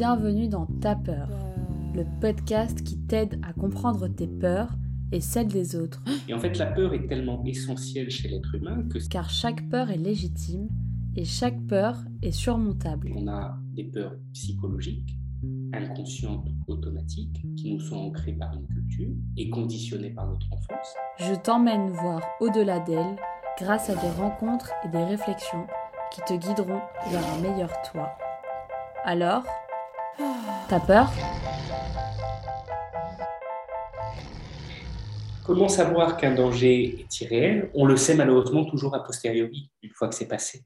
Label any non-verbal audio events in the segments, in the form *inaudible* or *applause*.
bienvenue dans Ta peur, le podcast qui t'aide à comprendre tes peurs et celles des autres. Et en fait, la peur est tellement essentielle chez l'être humain que... Car chaque peur est légitime et chaque peur est surmontable. On a des peurs psychologiques, inconscientes, automatiques, qui nous sont ancrées par une culture et conditionnées par notre enfance. Je t'emmène voir au-delà d'elles grâce à des rencontres et des réflexions qui te guideront vers un meilleur toi. Alors, t'as peur? Comment savoir qu'un danger est irréel? On le sait malheureusement toujours a posteriori, une fois que c'est passé.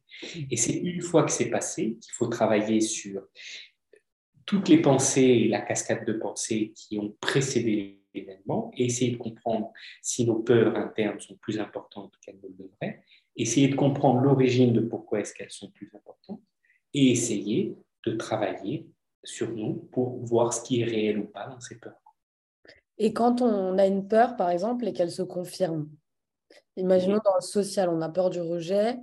Et c'est une fois que c'est passé qu'il faut travailler sur toutes les pensées la cascade de pensées qui ont précédé l'événement et essayer de comprendre si nos peurs internes sont plus importantes qu'elles ne le devraient, essayer de comprendre l'origine de pourquoi est-ce qu'elles sont plus importantes et essayer de travailler sur nous pour voir ce qui est réel ou pas dans ces peurs. Et quand on a une peur, par exemple, et qu'elle se confirme, imaginons dans le social, on a peur du rejet,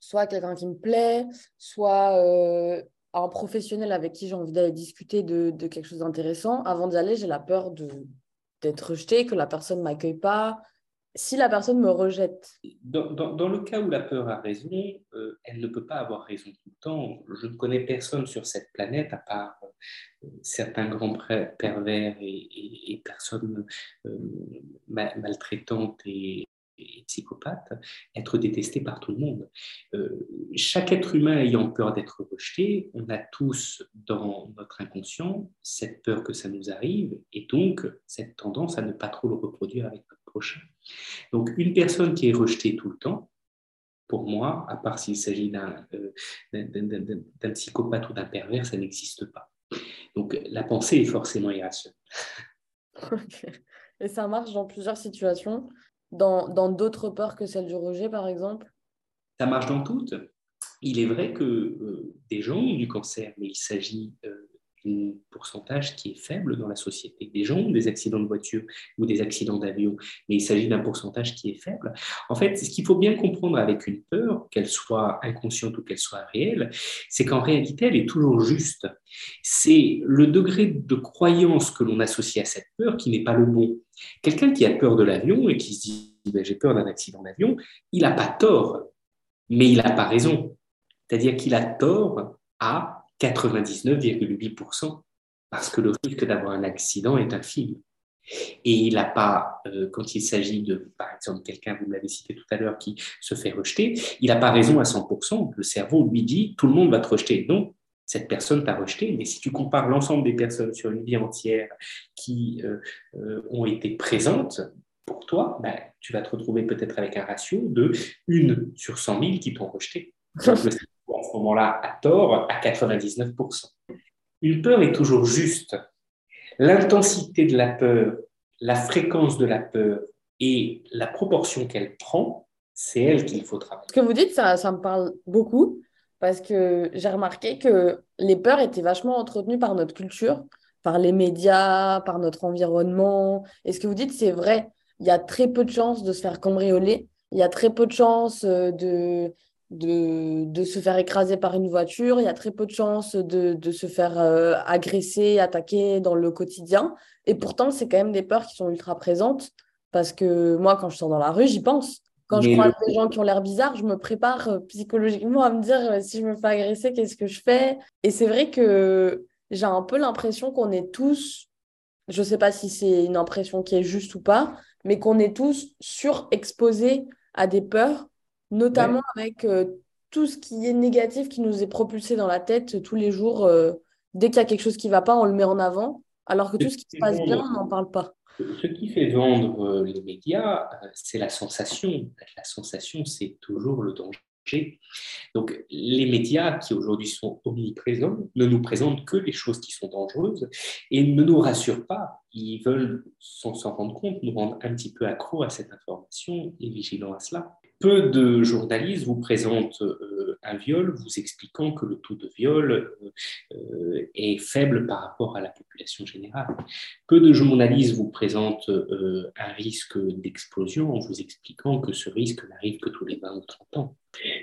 soit quelqu'un qui me plaît, soit euh, un professionnel avec qui j'ai envie d'aller discuter de, de, quelque chose d'intéressant. Avant d'y aller, j'ai la peur d'être rejeté, que la personne ne m'accueille pas, si la personne me rejette dans, le cas où la peur a raison, euh, elle ne peut pas avoir raison tout le temps. Je ne connais personne sur cette planète, à part euh, certains grands pervers et, et, personnes euh, maltraitantes et, et psychopathes, être détesté par tout le monde. chaque être humain ayant peur d'être rejeté, on a tous dans notre inconscient cette peur que ça nous arrive et donc cette tendance à ne pas trop le reproduire avec notre prochain. Donc, une personne qui est rejetée tout le temps, pour moi, à part s'il s'agit d'un euh, psychopathe ou d'un pervers, ça n'existe pas. Donc, la pensée est forcément irrationnelle. Et ça marche dans plusieurs situations, dans d'autres peurs que celle du rejet, par exemple? Ça marche dans toutes. Il est vrai que euh, des gens ont du cancer, mais il s'agit euh, un qui est faible dans la société. Des gens des accidents de voiture ou des accidents d'avion, mais il s'agit d'un pourcentage qui est faible. En fait, ce qu'il faut bien comprendre avec une peur, qu'elle soit inconsciente ou qu'elle soit réelle, c'est qu'en réalité, elle est toujours juste. C'est le degré de croyance que l'on associe à cette peur qui n'est pas le bon. Quelqu'un qui a peur de l'avion et qui se dit ben, j'ai peur d'un accident d'avion, il n'a pas tort, mais il n'a pas raison. C'est-à-dire qu'il a tort à 99,8%, parce que le risque d'avoir un accident est infime. Et il n'a pas, euh, quand il s'agit de, par exemple, quelqu'un, vous l'avez cité tout à l'heure, qui se fait rejeter, il n'a pas raison à 100%. Le cerveau lui dit, tout le monde va te rejeter. Non, cette personne t'a rejeté. Mais si tu compares l'ensemble des personnes sur une vie entière qui euh, euh, ont été présentes pour toi, ben, tu vas te retrouver peut-être avec un ratio de 1 sur 100 000 qui t'ont rejeté. *laughs* à ce moment-là à tort à 99%. Une peur est toujours juste. L'intensité de la peur, la fréquence de la peur et la proportion qu'elle prend, c'est elle qu'il faut travailler. Ce que vous dites, ça, me parle beaucoup parce que j'ai remarqué que les peurs étaient vachement entretenues par notre culture, par les médias, par notre environnement. Et ce que vous dites, c'est vrai. Il y a très peu de chances de se faire cambrioler. Il y a très peu de chances euh, de, de, de, se faire écraser par une voiture, il y a très peu de chances de, de se faire euh, agresser, attaquer dans le quotidien. Et pourtant, c'est quand même des peurs qui sont ultra présentes parce que moi, quand je sors dans la rue, j'y pense. Quand je croise des gens qui ont l'air bizarres, je me prépare euh, psychologiquement à me dire euh, si je me fais agresser, qu'est-ce que je fais? Et c'est vrai que j'ai un peu l'impression qu'on est tous, je ne sais pas si c'est une impression qui est juste ou pas, mais qu'on est tous surexposés à des peurs notamment avec euh, tout ce qui est négatif qui nous est propulsé dans la tête tous les jours. Euh, dès qu'il y a quelque chose qui ne va pas, on le met en avant, alors que tout ce qui se passe bien, on n'en parle pas. Ce qui fait vendre euh, les médias, c'est la sensation. La sensation, c'est toujours le danger. Donc, les médias qui aujourd'hui sont omniprésents ne nous présentent que les choses qui sont dangereuses et ne nous rassurent pas. Ils veulent, sans s'en rendre compte, nous rendre un petit peu accro à cette information et vigilants à cela. Peu de journalistes vous présentent euh, un viol, vous expliquant que le taux de viol euh, euh, est faible par rapport à la population générale. Peu de journalistes vous présentent un risque d'explosion en vous expliquant que ce risque n'arrive que tous les 20 ou 30 ans.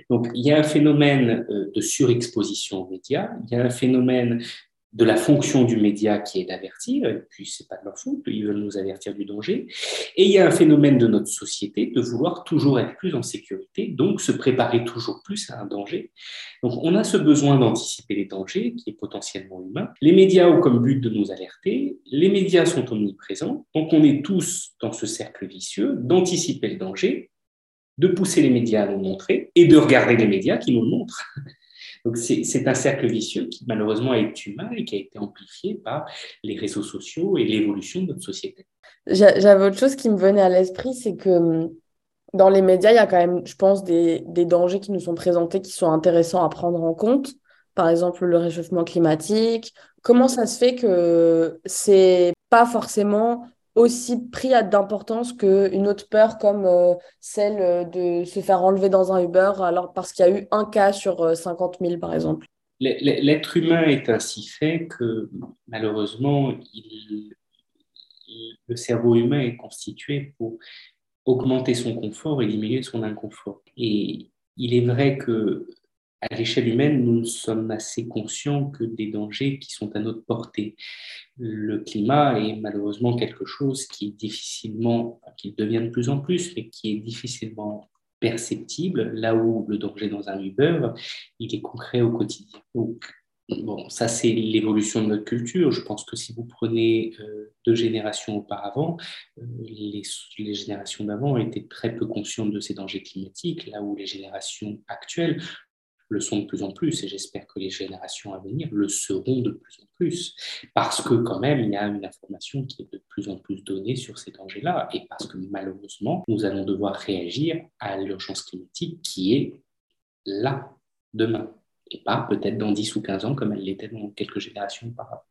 Donc, il y a un phénomène de surexposition aux médias, il y a un phénomène de la fonction du média qui est d'avertir, et puis c'est pas de leur faute, ils veulent nous avertir du danger. Et il y a un phénomène de notre société de vouloir toujours être plus en sécurité, donc se préparer toujours plus à un danger. Donc on a ce besoin d'anticiper les dangers qui est potentiellement humain. Les médias ont comme but de nous alerter, les médias sont omniprésents, donc on est tous dans ce cercle vicieux d'anticiper le danger, de pousser les médias à nous montrer et de regarder les médias qui nous le montrent. Donc c'est un cercle vicieux qui malheureusement est humain et qui a été amplifié par les réseaux sociaux et l'évolution de notre société. J'avais autre chose qui me venait à l'esprit, c'est que hum, dans les médias, il y a quand même, je pense, des, des, dangers qui nous sont présentés qui sont intéressants à prendre en compte. Par exemple, le réchauffement climatique. Comment ça se fait que c'est pas forcément aussi pris d'importance qu'une autre peur comme euh, celle euh, de se faire enlever dans un Uber alors parce qu'il y a eu un cas sur 50 euh, 000 par exemple. L'être humain est ainsi fait que malheureusement, le cerveau humain est constitué pour augmenter son confort et diminuer son inconfort. Et il est vrai que à l'échelle humaine, nous sommes assez conscients que des dangers qui sont à notre portée. Le climat est malheureusement quelque chose qui est difficilement, qui devient de plus en plus, mais qui est difficilement perceptible, là où le danger dans un Uber, il est concret au quotidien. Donc, bon, ça c'est l'évolution de notre culture. Je pense que si vous prenez euh, deux générations auparavant, euh, les, les, générations d'avant étaient très peu conscientes de ces dangers climatiques, là où les générations actuelles le sont de plus en plus et j'espère que les générations à venir le seront de plus en plus parce que quand même il y a une information qui est de plus en plus donnée sur ces dangers-là et parce que malheureusement nous allons devoir réagir à l'urgence climatique qui est là demain et pas peut-être dans 10 ou 15 ans comme elle l'était dans quelques générations auparavant.